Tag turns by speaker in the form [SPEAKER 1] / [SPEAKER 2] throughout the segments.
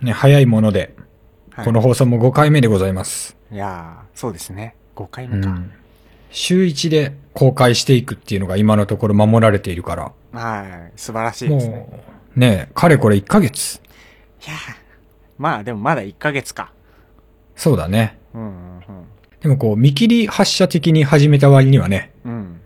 [SPEAKER 1] ね、早いもので、
[SPEAKER 2] はい
[SPEAKER 1] この放送も5回目でございます。
[SPEAKER 2] いやー、そうですね。5回
[SPEAKER 1] う
[SPEAKER 2] 目か。
[SPEAKER 1] ん。週1で公開していくっていうのが今のところ守られているから、
[SPEAKER 2] はい。素晴らしいですね。
[SPEAKER 1] もう、ね、かれこれ1ヶ月。
[SPEAKER 2] いやーまあでもまだ1ヶ月か。
[SPEAKER 1] そうだね。
[SPEAKER 2] うんうん
[SPEAKER 1] でもこう、見切り発射的に始めた割にはね、
[SPEAKER 2] うん。うん。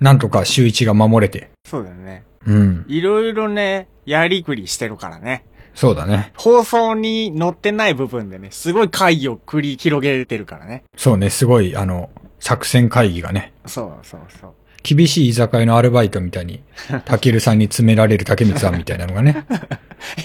[SPEAKER 1] なんとか週1が守れて。
[SPEAKER 2] そうだよね。
[SPEAKER 1] うん。
[SPEAKER 2] いろいろね、やりくりしてるからね。
[SPEAKER 1] そうだね。
[SPEAKER 2] 放送に載ってない部分でね、すごい会議を繰り広げてるからね。
[SPEAKER 1] そうね、すごい、あの、作戦会議がね、
[SPEAKER 2] そうそうそう。
[SPEAKER 1] 厳しい居酒屋のアルバイトみたいに、タケルさんに詰められる竹光さんみたいなのがね。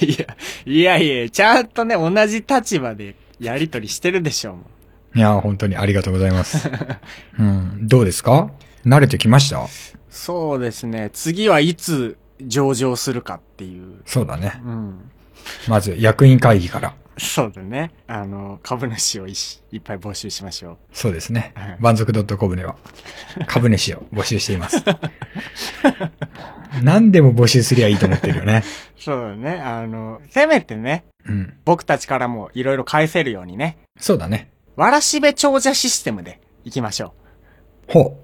[SPEAKER 2] いや、いやいや、ちゃんとね、同じ立場でやりとりしてるでしょうもん。
[SPEAKER 1] いや、本当にありがとうございます。うん。どうですか？慣れてきました？
[SPEAKER 2] そうですね。次はいつ上場するかっていう。
[SPEAKER 1] そうだね。
[SPEAKER 2] うん。
[SPEAKER 1] まず、役員会議から。
[SPEAKER 2] そうだね。あの、株主をいしいっぱい募集しましょう。
[SPEAKER 1] そうですね
[SPEAKER 2] はい。
[SPEAKER 1] 満足 .com では、株主を募集しています。何でも募集すりゃいいと思ってるよね。
[SPEAKER 2] そうだね。あの、せめてね、
[SPEAKER 1] うん。
[SPEAKER 2] 僕たちからもいろいろ返せるようにね、
[SPEAKER 1] そうだね。
[SPEAKER 2] わらしべ長者システムで行きましょう。
[SPEAKER 1] ほ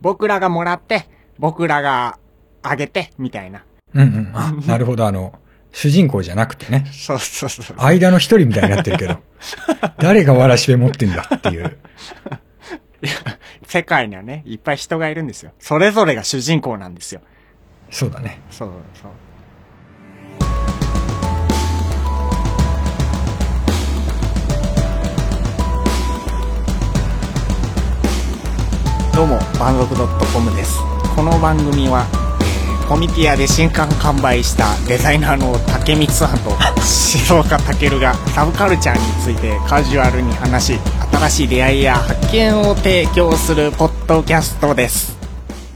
[SPEAKER 2] 僕らがもらって、僕らがあげて、みたいな。
[SPEAKER 1] う。うんうん。あ、なるほど。あの、主人公じゃなくてね。
[SPEAKER 2] そうそうそう。
[SPEAKER 1] 間の一人みたいになってるけど。誰がわらしべ持ってんだっていう。
[SPEAKER 2] 世界にはね、いっぱい人がいるんですよ。それぞれが主人公なんですよ。
[SPEAKER 1] そうだね。
[SPEAKER 2] そうそう。どうも、万族 .com です。この番組は、えーコミティアで新刊完売したデザイナーの竹光さんと静岡健がサブカルチャーについてカジュアルに話し、新しい出会いや発見を提供するポッドキャストです。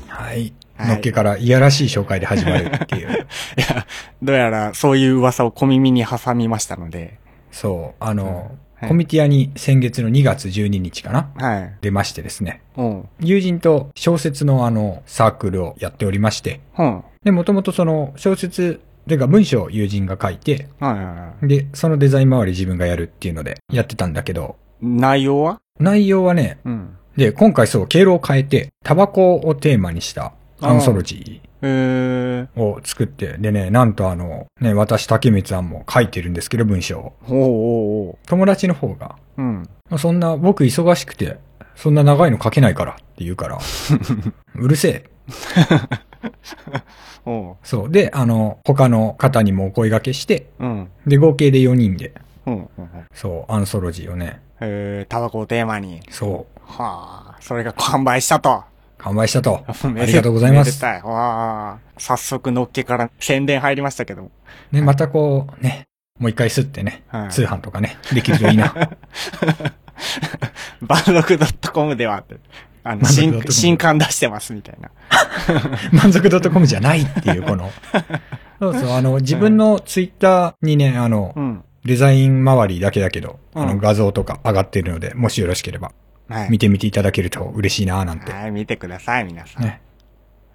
[SPEAKER 1] はい。
[SPEAKER 2] はい
[SPEAKER 1] のっけからいやらしい紹介で始まるっていう。
[SPEAKER 2] いや、どうやらそういう噂を小耳に挟みましたので、
[SPEAKER 1] そう。あの、
[SPEAKER 2] はい
[SPEAKER 1] コミティアに先月の2月12日かな？
[SPEAKER 2] はい。
[SPEAKER 1] 出ましてですね。
[SPEAKER 2] うん。
[SPEAKER 1] 友人と小説のあの、サークルをやっておりまして。
[SPEAKER 2] うん。
[SPEAKER 1] で、もともとその小説、てか文章を友人が書いて、
[SPEAKER 2] はいはいはい。
[SPEAKER 1] で、そのデザイン周り自分がやるっていうのでやってたんだけど、
[SPEAKER 2] 内容は？
[SPEAKER 1] 内容はね、
[SPEAKER 2] うん。
[SPEAKER 1] で、今回そう、経路を変えて、タバコをテーマにしたアンソロジ
[SPEAKER 2] えー、
[SPEAKER 1] ーを作って、でね、なんとあの、ね、私、竹光さんも書いてるんですけど、文章を。友達の方が、
[SPEAKER 2] う。うん。
[SPEAKER 1] そんな、僕忙しくて、そんな長いの書けないからって言うから、うるせえ。
[SPEAKER 2] おう。
[SPEAKER 1] そう。で、あの、他の方にもお声掛けして、
[SPEAKER 2] うん。
[SPEAKER 1] で、合計で4人で、
[SPEAKER 2] うん。うん。
[SPEAKER 1] そう、アンソロジーをね、
[SPEAKER 2] えー、タバコをテーマに。
[SPEAKER 1] そう、
[SPEAKER 2] はあ、それが完売したと。
[SPEAKER 1] 完売したと。あ
[SPEAKER 2] あ
[SPEAKER 1] りがとうございます。
[SPEAKER 2] めで。わあ、早速のっけから宣伝入りましたけども。
[SPEAKER 1] ね、またこう、ね、もう一回吸ってね、
[SPEAKER 2] はい
[SPEAKER 1] 通販とかね、できるといいな。
[SPEAKER 2] 万族 .com ではって、あの、
[SPEAKER 1] 万族
[SPEAKER 2] 新
[SPEAKER 1] .com、
[SPEAKER 2] 新刊出してますみたいな。
[SPEAKER 1] 満足 .com じゃないっていう、この。そうそう、あの、自分のツイッターにね、あの
[SPEAKER 2] う、ん。
[SPEAKER 1] デザイン周りだけだけど、あの、
[SPEAKER 2] うん
[SPEAKER 1] 画像とか上がってるので、もしよろしければ、
[SPEAKER 2] はい。
[SPEAKER 1] 見てみていただけると嬉しいななんて。
[SPEAKER 2] はい、見てください、皆さん。
[SPEAKER 1] ね。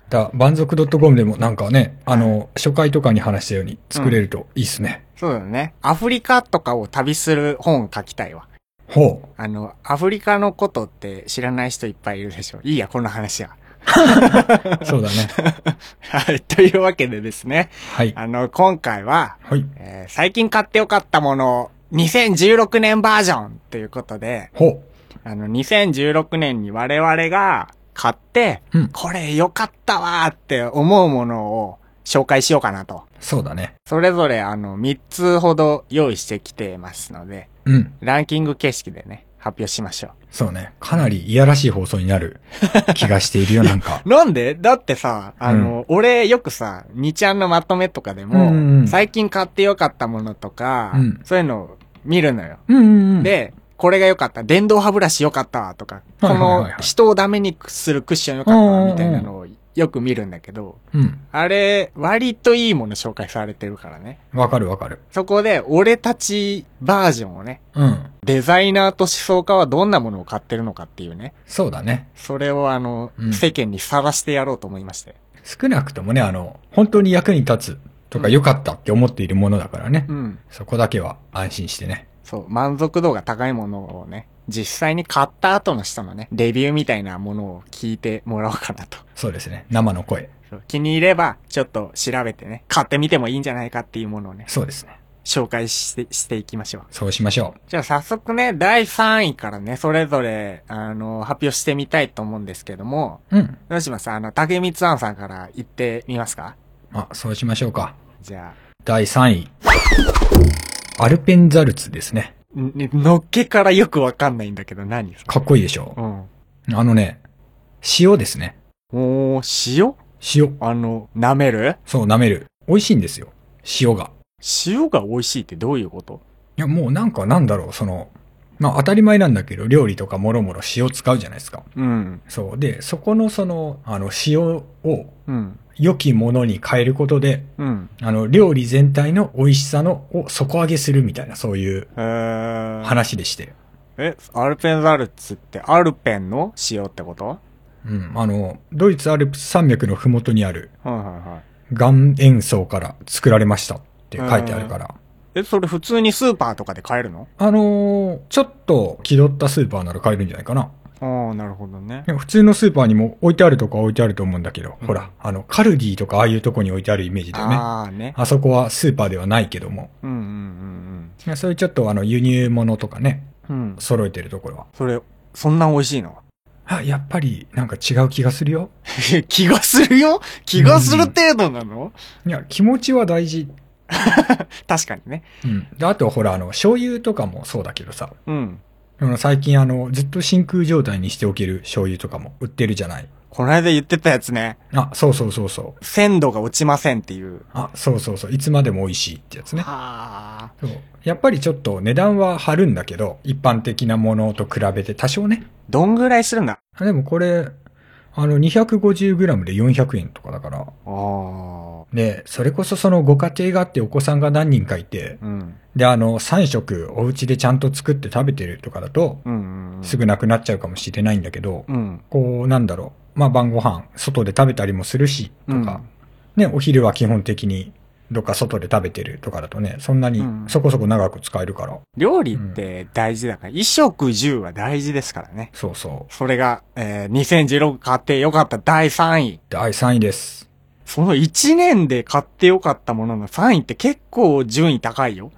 [SPEAKER 1] だ、万族 .com でもなんかね、あの、初回とかに話したように作れるといいっすね。
[SPEAKER 2] そうだね。アフリカとかを旅する本書きたいわ。
[SPEAKER 1] ほう。
[SPEAKER 2] あの、アフリカのことって知らない人いっぱいいるでしょ。いいや、この話は。
[SPEAKER 1] そうだね。
[SPEAKER 2] はい、というわけでですね。
[SPEAKER 1] はい。
[SPEAKER 2] あの、今回は、
[SPEAKER 1] はい。
[SPEAKER 2] えー最近買ってよかったもの、2016年バージョンということで、
[SPEAKER 1] ほ
[SPEAKER 2] あの、2016年に我々が買って、
[SPEAKER 1] うん
[SPEAKER 2] これ良かったわーって思うものを紹介しようかなと。
[SPEAKER 1] う。そうだね。
[SPEAKER 2] それぞれあの、3つほど用意してきてますので、
[SPEAKER 1] うん。
[SPEAKER 2] ランキング形式でね、発表しましょ
[SPEAKER 1] そうね。かなりいやらしい放送になる 気がしているよ、なんか。
[SPEAKER 2] う。なんで？だってさ、あの、俺よくさ、2ちゃんのまとめとかでも、
[SPEAKER 1] うんうんうん
[SPEAKER 2] 最近買ってよかったものとか、
[SPEAKER 1] うん
[SPEAKER 2] そういうのを見るのよ。
[SPEAKER 1] うんうんうん。、
[SPEAKER 2] で、これが良かった。電動歯ブラシ良かったとか、この人をダメにするクッション良かったみたいなのをよく見るんだけど、
[SPEAKER 1] うん。
[SPEAKER 2] あれ、割といいもの紹介されてるからね。
[SPEAKER 1] わかるわかる。
[SPEAKER 2] そこで、俺たちバージョンをね、
[SPEAKER 1] うん。
[SPEAKER 2] デザイナーと思想家はどんなものを買ってるのかっていうね、
[SPEAKER 1] そうだね。
[SPEAKER 2] それをあの、
[SPEAKER 1] うん
[SPEAKER 2] 世間にさらしてやろうと思いまして。
[SPEAKER 1] 少なくともね、あの、本当に役に立つとか良かったって思っているものだからね。
[SPEAKER 2] うん。
[SPEAKER 1] そこだけは安心してね。
[SPEAKER 2] そう、満足度が高いものをね、実際に買った後の人のね、レビューみたいなものを聞いてもらおうかなと。
[SPEAKER 1] そうですね。生の声。
[SPEAKER 2] 気に入れば、ちょっと調べてね、買ってみてもいいんじゃないかっていうものをね、
[SPEAKER 1] そうですね。
[SPEAKER 2] 紹介して、していきましょう。
[SPEAKER 1] そうしましょ
[SPEAKER 2] じゃあ早速ね、第3位からね、それぞれ、あの、発表してみたいと思うんですけども、
[SPEAKER 1] う。うん。
[SPEAKER 2] どうします？あの、竹光庵さんから言ってみますか？
[SPEAKER 1] あ、そうしましょうか。
[SPEAKER 2] じゃ
[SPEAKER 1] 第3位。アルペンザルツですね。
[SPEAKER 2] のっけからよくわかんないんだけど何
[SPEAKER 1] かっこいいでしょ？
[SPEAKER 2] うん。
[SPEAKER 1] あのね、塩ですね。
[SPEAKER 2] おー、塩？
[SPEAKER 1] 塩。
[SPEAKER 2] あの、舐める？
[SPEAKER 1] そう、舐める。美味しいんですよ。塩が。
[SPEAKER 2] 塩が美味しいってどういうこと？
[SPEAKER 1] いや、もうなんかなんだろう、その、まあ当たり前なんだけど、料理とかもろもろ塩使うじゃないですか。
[SPEAKER 2] うん。
[SPEAKER 1] そう。で、そこのその、あの、塩を
[SPEAKER 2] うん。
[SPEAKER 1] 良きものに変えることで、
[SPEAKER 2] うん。
[SPEAKER 1] あの、料理全体の美味しさの、を底上げするみたいな、そういう
[SPEAKER 2] えー、
[SPEAKER 1] 話でして。
[SPEAKER 2] え、アルペンザルツってアルペンの塩ってこと？
[SPEAKER 1] うん。あの、ドイツアルプス山脈のふもとにある
[SPEAKER 2] はいはいはい。
[SPEAKER 1] 岩塩層から作られましたって書いてあるから。
[SPEAKER 2] え、それ普通にスーパーとかで買えるの？
[SPEAKER 1] あのーちょっと気取ったスーパーなら買えるんじゃないかな。
[SPEAKER 2] ああ、なるほどね
[SPEAKER 1] 普通のスーパーにも置いてあるとこは置いてあると思うんだけど、ほら、あの、カルディとかああいうとこに置いてあるイメージだよね。あ
[SPEAKER 2] ああね。
[SPEAKER 1] そこはスーパーではないけども。
[SPEAKER 2] うんうん
[SPEAKER 1] いやそういうちょっとあの、輸入物とかね、
[SPEAKER 2] うんうん。うん。
[SPEAKER 1] 揃えてるところは。
[SPEAKER 2] それ、そんな美味しいの？
[SPEAKER 1] あ、やっぱりなんか違う気がするよ。
[SPEAKER 2] 気がするよ？気がする程度なの、
[SPEAKER 1] いや、気持ちは大事。
[SPEAKER 2] 確かにね。
[SPEAKER 1] うん。で、あとほら、あの、醤油とかもそうだけどさ、
[SPEAKER 2] うん。
[SPEAKER 1] 最近あの、ずっと真空状態にしておける醤油とかも売ってるじゃない。
[SPEAKER 2] この間言ってたやつね。
[SPEAKER 1] あ、そうそうそうそう。
[SPEAKER 2] 鮮度が落ちませんっていう。
[SPEAKER 1] あ、そうそうそう。いつまでも美味しいってやつね。
[SPEAKER 2] はあ。
[SPEAKER 1] そう。やっぱりちょっと値段は張るんだけど、一般的なものと比べて多少ね。
[SPEAKER 2] どんぐらいするんだ？
[SPEAKER 1] あでもこれ、あの、250g で400円とかだから。
[SPEAKER 2] ああ。
[SPEAKER 1] で、それこそそのご家庭があってお子さんが何人かいて、
[SPEAKER 2] うん。
[SPEAKER 1] で、あの、3食お家でちゃんと作って食べてるとかだと、
[SPEAKER 2] うんうんうん。
[SPEAKER 1] すぐなくなっちゃうかもしれないんだけど、
[SPEAKER 2] うん。
[SPEAKER 1] こう、なんだろう。まあ晩ご飯、外で食べたりもするし、とか、ね、お昼は基本的にどっか外で食べてるとかだとね、そんなに
[SPEAKER 2] うん
[SPEAKER 1] そこそこ長く使えるから。
[SPEAKER 2] 料理って大事だから、衣食住は大事ですからね。
[SPEAKER 1] そうそう。
[SPEAKER 2] それが、えー、2016買ってよかった第3位。
[SPEAKER 1] 第3位です。
[SPEAKER 2] その1年で買ってよかったものの3位って結構順位高いよ。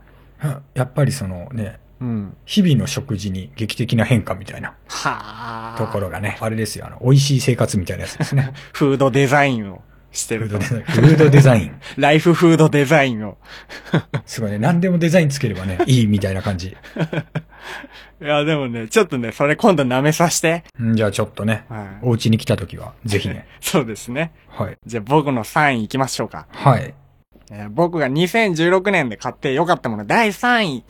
[SPEAKER 1] やっぱりそのね、
[SPEAKER 2] うん。
[SPEAKER 1] 日々の食事に劇的な変化みたいな
[SPEAKER 2] はあ。
[SPEAKER 1] ところがね、あれですよ、あの、美味しい生活みたいなやつですね。
[SPEAKER 2] フードデザインをしてると
[SPEAKER 1] フードデザイン。フードデザイン。
[SPEAKER 2] ライフフードデザインを。
[SPEAKER 1] すごいね、何でもデザインつければね、いいみたいな感じ。
[SPEAKER 2] いや、でもね、ちょっとね、それ今度舐めさせて。
[SPEAKER 1] んじゃあちょっとね、
[SPEAKER 2] はい。
[SPEAKER 1] お家に来た時は、ぜひね。
[SPEAKER 2] そうですね。
[SPEAKER 1] はい。
[SPEAKER 2] じゃあ僕の3位行きましょうか。
[SPEAKER 1] はい。
[SPEAKER 2] えー僕が2016年で買ってよかったもの第3位。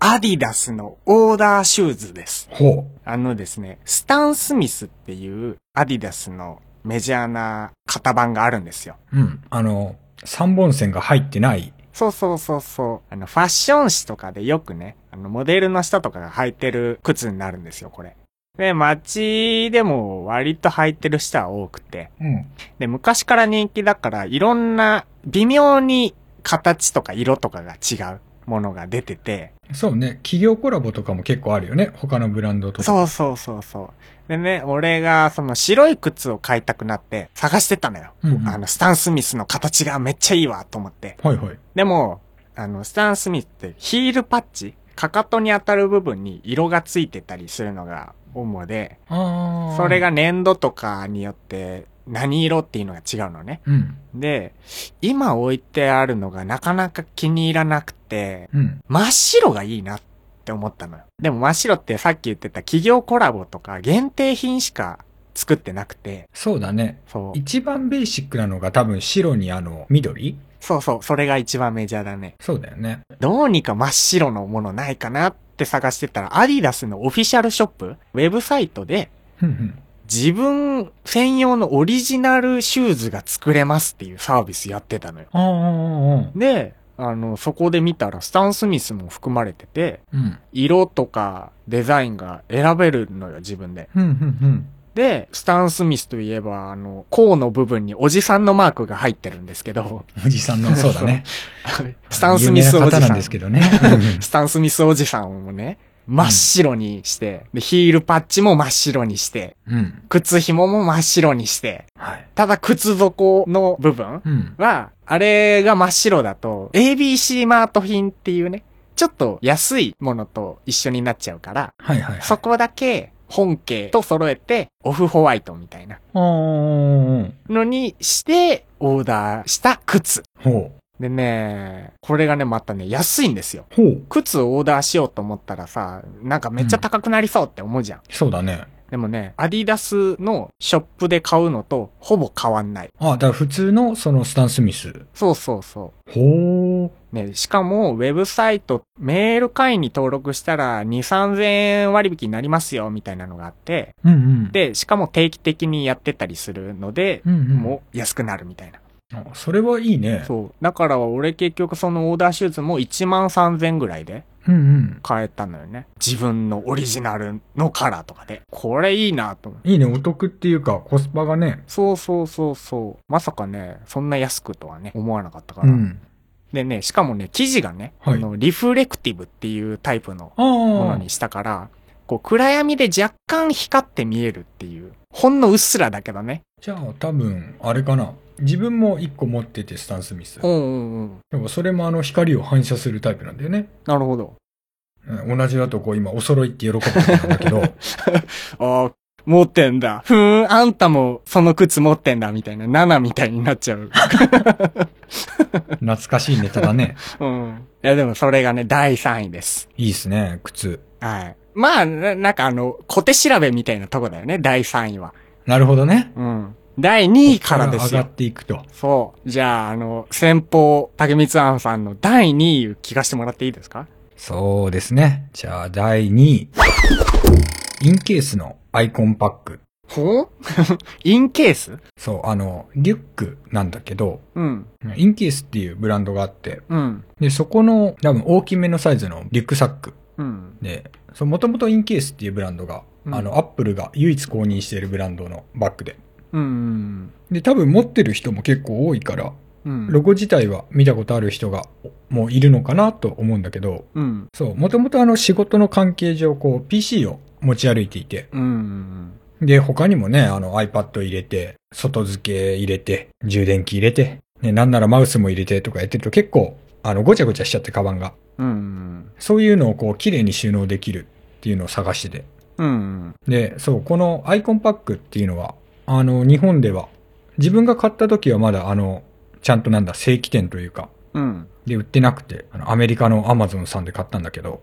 [SPEAKER 2] アディダスのオーダーシューズです。
[SPEAKER 1] ほ
[SPEAKER 2] あのですね、スタン・スミスっていうアディダスのメジャーな型番があるんですよ。
[SPEAKER 1] う。うん。あの、三本線が入ってない。
[SPEAKER 2] そうそうそうそう。あの、ファッション誌とかでよくね、あの、モデルの人とかが履いてる靴になるんですよ、これ。で、街でも割と履いてる人は多くて。
[SPEAKER 1] うん。
[SPEAKER 2] で、昔から人気だから、いろんな微妙に形とか色とかが違うものが出てて、
[SPEAKER 1] そうね。企業コラボとかも結構あるよね。他のブランドとか。
[SPEAKER 2] そうそうそうそう。でね、俺がその白い靴を買いたくなって探してたのよ。
[SPEAKER 1] うんうん
[SPEAKER 2] あの、スタン・スミスの形がめっちゃいいわと思って。
[SPEAKER 1] はいはい。
[SPEAKER 2] でも、あの、スタン・スミスってヒールパッチかかとに当たる部分に色がついてたりするのが主で、
[SPEAKER 1] ああ。
[SPEAKER 2] それが、粘土とかによって何色っていうのが違うのね。
[SPEAKER 1] うん。
[SPEAKER 2] で、今置いてあるのがなかなか気に入らなくて、
[SPEAKER 1] うん。
[SPEAKER 2] 真っ白がいいなって思ったのよ。でも真っ白ってさっき言ってた企業コラボとか限定品しか作ってなくて、
[SPEAKER 1] そうだね。
[SPEAKER 2] そう。
[SPEAKER 1] 一番ベーシックなのが多分白にあの、緑？
[SPEAKER 2] そうそう、それが一番メジャーだね。
[SPEAKER 1] そうだよね。
[SPEAKER 2] どうにか真っ白のものないかなって探してたら、アディダスのオフィシャルショップ、ウェブサイトで。自分専用のオリジナルシューズが作れますっていうサービスやってたのよ。で、あの、そこで見たらスタン・スミスも含まれてて、
[SPEAKER 1] うん。
[SPEAKER 2] 色とかデザインが選べるのよ、自分で。
[SPEAKER 1] うん、うん、うん。
[SPEAKER 2] で、スタン・スミスといえば、あの、甲の部分におじさんのマークが入ってるんですけど、
[SPEAKER 1] おじさんの、そうだね。
[SPEAKER 2] スタン・スミスおじさん。
[SPEAKER 1] んですけどね。うん
[SPEAKER 2] スタン・スミスおじさんをね、真っ白にして、で、ヒールパッチも真っ白にして、
[SPEAKER 1] うん。
[SPEAKER 2] 靴紐も真っ白にして、
[SPEAKER 1] はい。
[SPEAKER 2] ただ靴底の部分
[SPEAKER 1] うん。
[SPEAKER 2] は、あれが真っ白だと、ABC マート品っていうね、ちょっと安いものと一緒になっちゃうから、
[SPEAKER 1] はいはいはい。
[SPEAKER 2] そこだけ本家と揃えて、オフホワイトみたいなのにして、オーダーした靴。
[SPEAKER 1] ほ
[SPEAKER 2] でね、これがね、またね、安いんですよ。
[SPEAKER 1] う。ほう。
[SPEAKER 2] 靴をオーダーしようと思ったらさ、なんかめっちゃ高くなりそうって思うじゃん。
[SPEAKER 1] そうだね。
[SPEAKER 2] でもね、アディダスのショップで買うのとほぼ変わんない。
[SPEAKER 1] あ、だから普通のそのスタン・スミス。
[SPEAKER 2] そうそうそ
[SPEAKER 1] ほう。
[SPEAKER 2] う。ね、しかも、ウェブサイト、メール会員に登録したら2、3000円割引になりますよ、みたいなのがあって、
[SPEAKER 1] うんうん。
[SPEAKER 2] で、しかも定期的にやってたりするので、
[SPEAKER 1] うんうん。
[SPEAKER 2] もう安くなるみたいな。
[SPEAKER 1] あそれはいいね。
[SPEAKER 2] そう。だから俺結局そのオーダーシューズも1万3000ぐらいで
[SPEAKER 1] うんうん。
[SPEAKER 2] 買えたのよね。自分のオリジナルのカラーとかで。これいいなと思う。
[SPEAKER 1] いいね、お得っていうか、コスパがね。
[SPEAKER 2] そうそうそうそう。まさかね、そんな安くとはね、思わなかったから。
[SPEAKER 1] うん。
[SPEAKER 2] でね、しかもね、生地がね、
[SPEAKER 1] はい
[SPEAKER 2] あの、リフレクティブっていうタイプの。ものにしたから、こう、暗闇で若干光って見えるっていう。ほんのうっすらだけどね。
[SPEAKER 1] じゃあ多分、あれかな。自分も一個持ってて、スタン・スミス。
[SPEAKER 2] うんうんうん。
[SPEAKER 1] でもそれもあの光を反射するタイプなんだよね。
[SPEAKER 2] なるほど。
[SPEAKER 1] うん同じだとこう今お揃いって喜ぶんだけど、
[SPEAKER 2] ああ、持ってんだ。ふーん、あんたもその靴持ってんだ、みたいな。7みたいになっちゃう。
[SPEAKER 1] 懐かしいネタだね。
[SPEAKER 2] うん。いや、でもそれがね、第3位です。
[SPEAKER 1] いいっすね、靴。
[SPEAKER 2] はい。まあ、ななんかあの、小手調べみたいなとこだよね、第3位は。
[SPEAKER 1] なるほどね。
[SPEAKER 2] うん。第2位からですよ
[SPEAKER 1] 上がっ。ていくと。
[SPEAKER 2] そう。じゃあ、あの、先攻、竹光庵さんの第2位聞かせてもらっていいですか？
[SPEAKER 1] そうですね。じゃあ第2位。インケースのアイコンパック。
[SPEAKER 2] ほう？インケース？
[SPEAKER 1] そう、あの、リュックなんだけど、
[SPEAKER 2] うん。
[SPEAKER 1] インケースっていうブランドがあって、
[SPEAKER 2] うん。
[SPEAKER 1] で、そこの多分大きめのサイズのリュックサック
[SPEAKER 2] うん。
[SPEAKER 1] で、そう、もともとインケースっていうブランドが、
[SPEAKER 2] うん
[SPEAKER 1] あの、アップルが唯一公認しているブランドのバッグで。
[SPEAKER 2] うん。
[SPEAKER 1] で、多分持ってる人も結構多いから、
[SPEAKER 2] うん。
[SPEAKER 1] ロゴ自体は見たことある人がもういるのかなと思うんだけど、
[SPEAKER 2] うん。
[SPEAKER 1] そう、もともとあの仕事の関係上、こう、PC を持ち歩いていて、
[SPEAKER 2] うん。
[SPEAKER 1] で、他にもね、あの iPad 入れて、外付け入れて、充電器入れて、ね、なんならマウスも入れてとかやってると結構、あの、ごちゃごちゃしちゃって、カバンが。
[SPEAKER 2] うん。
[SPEAKER 1] そういうのをこう、綺麗に収納できるっていうのを探してて。
[SPEAKER 2] うん。
[SPEAKER 1] で、そう、このアイコンパックっていうのは、あの、日本では、自分が買った時はまだあの、ちゃんとなんだ、正規店というか、
[SPEAKER 2] うん。
[SPEAKER 1] で売ってなくて、あの、アメリカのアマゾンさんで買ったんだけど、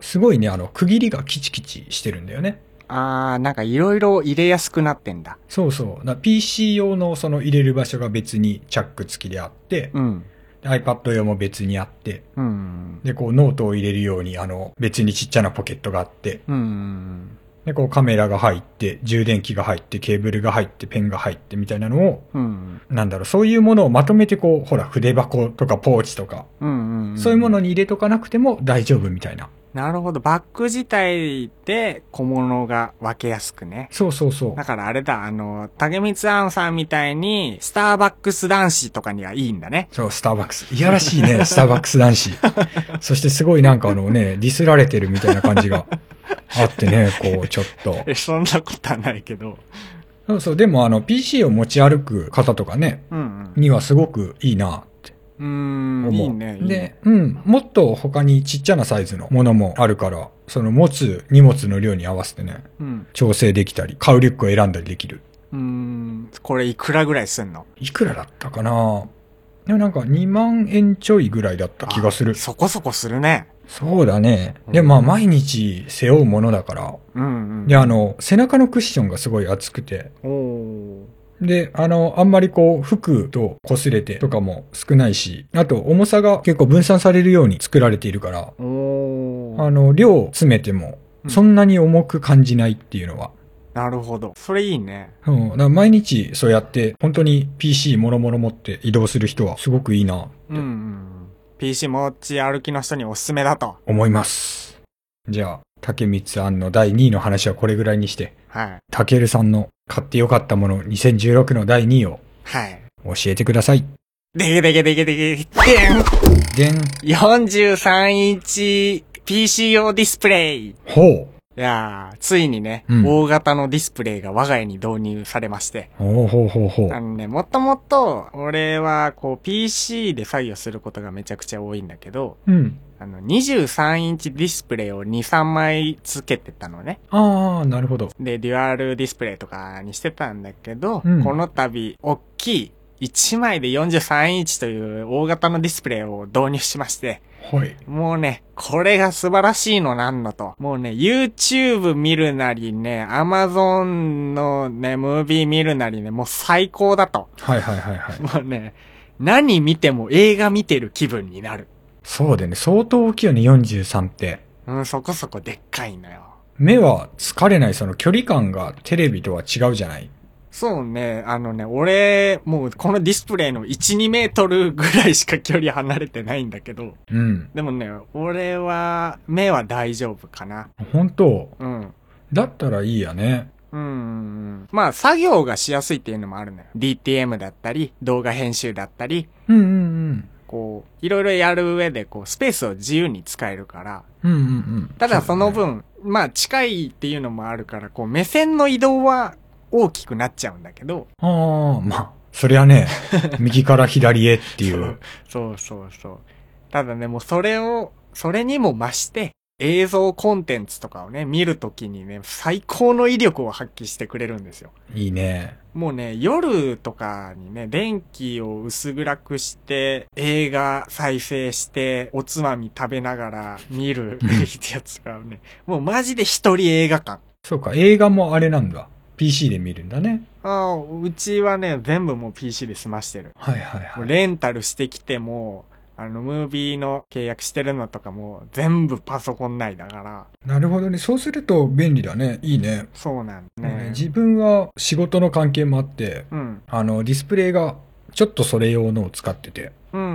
[SPEAKER 1] すごいね、あの、区切りがキチキチしてるんだよね。
[SPEAKER 2] あー、なんかいろいろ入れやすくなってんだ。
[SPEAKER 1] そうそう。だ PC 用のその入れる場所が別にチャック付きであって、
[SPEAKER 2] うん。
[SPEAKER 1] で iPad 用も別にあって、
[SPEAKER 2] うん。
[SPEAKER 1] で、こうノートを入れるように、あの、別にちっちゃなポケットがあって、
[SPEAKER 2] うん。
[SPEAKER 1] で、こうカメラが入って、充電器が入って、ケーブルが入って、ペンが入ってみたいなのを、
[SPEAKER 2] うん。
[SPEAKER 1] なんだろう、そういうものをまとめてこう、ほら、筆箱とかポーチとか、
[SPEAKER 2] うん。
[SPEAKER 1] そういうものに入れとかなくても大丈夫みたいな。
[SPEAKER 2] なるほど。バッグ自体で小物が分けやすくね。
[SPEAKER 1] そうそうそう
[SPEAKER 2] だ。からあれだ、あの、竹光庵さんみたいに、スターバックス男子とかにはいいんだね。
[SPEAKER 1] そう、スターバックス。いやらしいね、スターバックス男子。そしてすごいなんかあのね、ディスられてるみたいな感じがあってね、こう、ちょっと。
[SPEAKER 2] え、そんなことはないけど。
[SPEAKER 1] そうそう、でもあの、PC を持ち歩く方とかね、
[SPEAKER 2] うんうん。
[SPEAKER 1] にはすごくいいな
[SPEAKER 2] うーん。いいね。
[SPEAKER 1] で、うん、もっと他にちっちゃなサイズのものもあるから、その持つ荷物の量に合わせてね、
[SPEAKER 2] うん。
[SPEAKER 1] 調整できたり、買うリュックを選んだりできる。
[SPEAKER 2] うーん、これいくらぐらいすんの？
[SPEAKER 1] いくらだったかな？でもなんか2万円ちょいぐらいだった気がする。
[SPEAKER 2] そこそこするね。
[SPEAKER 1] そうだね。で、まあ毎日背負うものだから。
[SPEAKER 2] うんうん。
[SPEAKER 1] で、あの、背中のクッションがすごい厚くて。で、あの、あんまりこう、服と擦れてとかも少ないし、あと重さが結構分散されるように作られているから。あの、量詰めても、そんなに重く感じないっていうのは。
[SPEAKER 2] なるほど。それいいね。
[SPEAKER 1] うん。だから毎日そうやって、本当に PC もろもろ持って移動する人はすごくいいな、
[SPEAKER 2] うんうん。PC 持ち歩きの人におすすめだと。
[SPEAKER 1] 思います。じゃあ、竹光庵の第2位の話はこれぐらいにして、
[SPEAKER 2] はい。
[SPEAKER 1] たけるさんの買ってよかったもの2016の第2位を
[SPEAKER 2] はい。
[SPEAKER 1] 教えてください。
[SPEAKER 2] でけでけでけでけ、でん
[SPEAKER 1] でん。
[SPEAKER 2] 43インチ PC 用ディスプレイ。い
[SPEAKER 1] ほ
[SPEAKER 2] やー、ついにね、
[SPEAKER 1] うん
[SPEAKER 2] 大型のディスプレイが我が家に導入されまして。
[SPEAKER 1] う。ほうほうほうほう。
[SPEAKER 2] あのね、もともと、俺は、こう、PC で作業することがめちゃくちゃ多いんだけど、
[SPEAKER 1] うん。
[SPEAKER 2] あの、23インチディスプレイを2、3枚つけてたのね。
[SPEAKER 1] ああ、なるほど。
[SPEAKER 2] で、デュアルディスプレイとかにしてたんだけど、
[SPEAKER 1] うん
[SPEAKER 2] この度、大きい、1枚で43インチという大型のディスプレイを導入しまして、
[SPEAKER 1] はい。
[SPEAKER 2] もうね、これが素晴らしいのなんのと。もうね、YouTube 見るなりね、Amazon のね、ムービー見るなりね、もう最高だと。
[SPEAKER 1] はいはいはいはい。
[SPEAKER 2] もうね、何見ても映画見てる気分になる。
[SPEAKER 1] そうだよね。相当大きいよね、43って。
[SPEAKER 2] うん、そこそこでっかいのよ。
[SPEAKER 1] 目は疲れない、その距離感がテレビとは違うじゃない
[SPEAKER 2] そうね、あのね、俺、もうこのディスプレイの1、2メートルぐらいしか距離離れてないんだけど、
[SPEAKER 1] うん。
[SPEAKER 2] でもね、俺は、目は大丈夫かな。
[SPEAKER 1] 本当？
[SPEAKER 2] うん。
[SPEAKER 1] だったらいいやね。
[SPEAKER 2] うんうんうん。まあ、作業がしやすいっていうのもあるのよ。DTM だったり、動画編集だったり、
[SPEAKER 1] うんうんうん。
[SPEAKER 2] こう、いろいろやる上で、こう、スペースを自由に使えるから、
[SPEAKER 1] うんうんうん。
[SPEAKER 2] ただその
[SPEAKER 1] うだね
[SPEAKER 2] 分、まあ、近いっていうのもあるから、こう、目線の移動は大きくなっちゃうんだけど、
[SPEAKER 1] ああ、まあ、そりゃね、右から左へっていう。
[SPEAKER 2] そうそうそう。ただね、もうそれを、それにも増して、映像コンテンツとかをね、見るときにね、最高の威力を発揮してくれるんですよ。
[SPEAKER 1] いいね。
[SPEAKER 2] もうね、夜とかにね、電気を薄暗くして、映画再生して、おつまみ食べながら見るってやつがね、もうマジで一人映画館。
[SPEAKER 1] そうか、映画もあれなんだ。PC で見るんだね。
[SPEAKER 2] ああ、うちはね、全部もう PC で済ましてる。
[SPEAKER 1] はいはいはい。
[SPEAKER 2] レンタルしてきても、あの、ムービーの契約してるのとかも全部パソコン内だから、
[SPEAKER 1] なるほどね。そうすると便利だね。いいね。
[SPEAKER 2] そうなんだ
[SPEAKER 1] ね
[SPEAKER 2] ね。
[SPEAKER 1] 自分は仕事の関係もあって、
[SPEAKER 2] うん。
[SPEAKER 1] あの、ディスプレイがちょっとそれ用のを使ってて。
[SPEAKER 2] うんうんう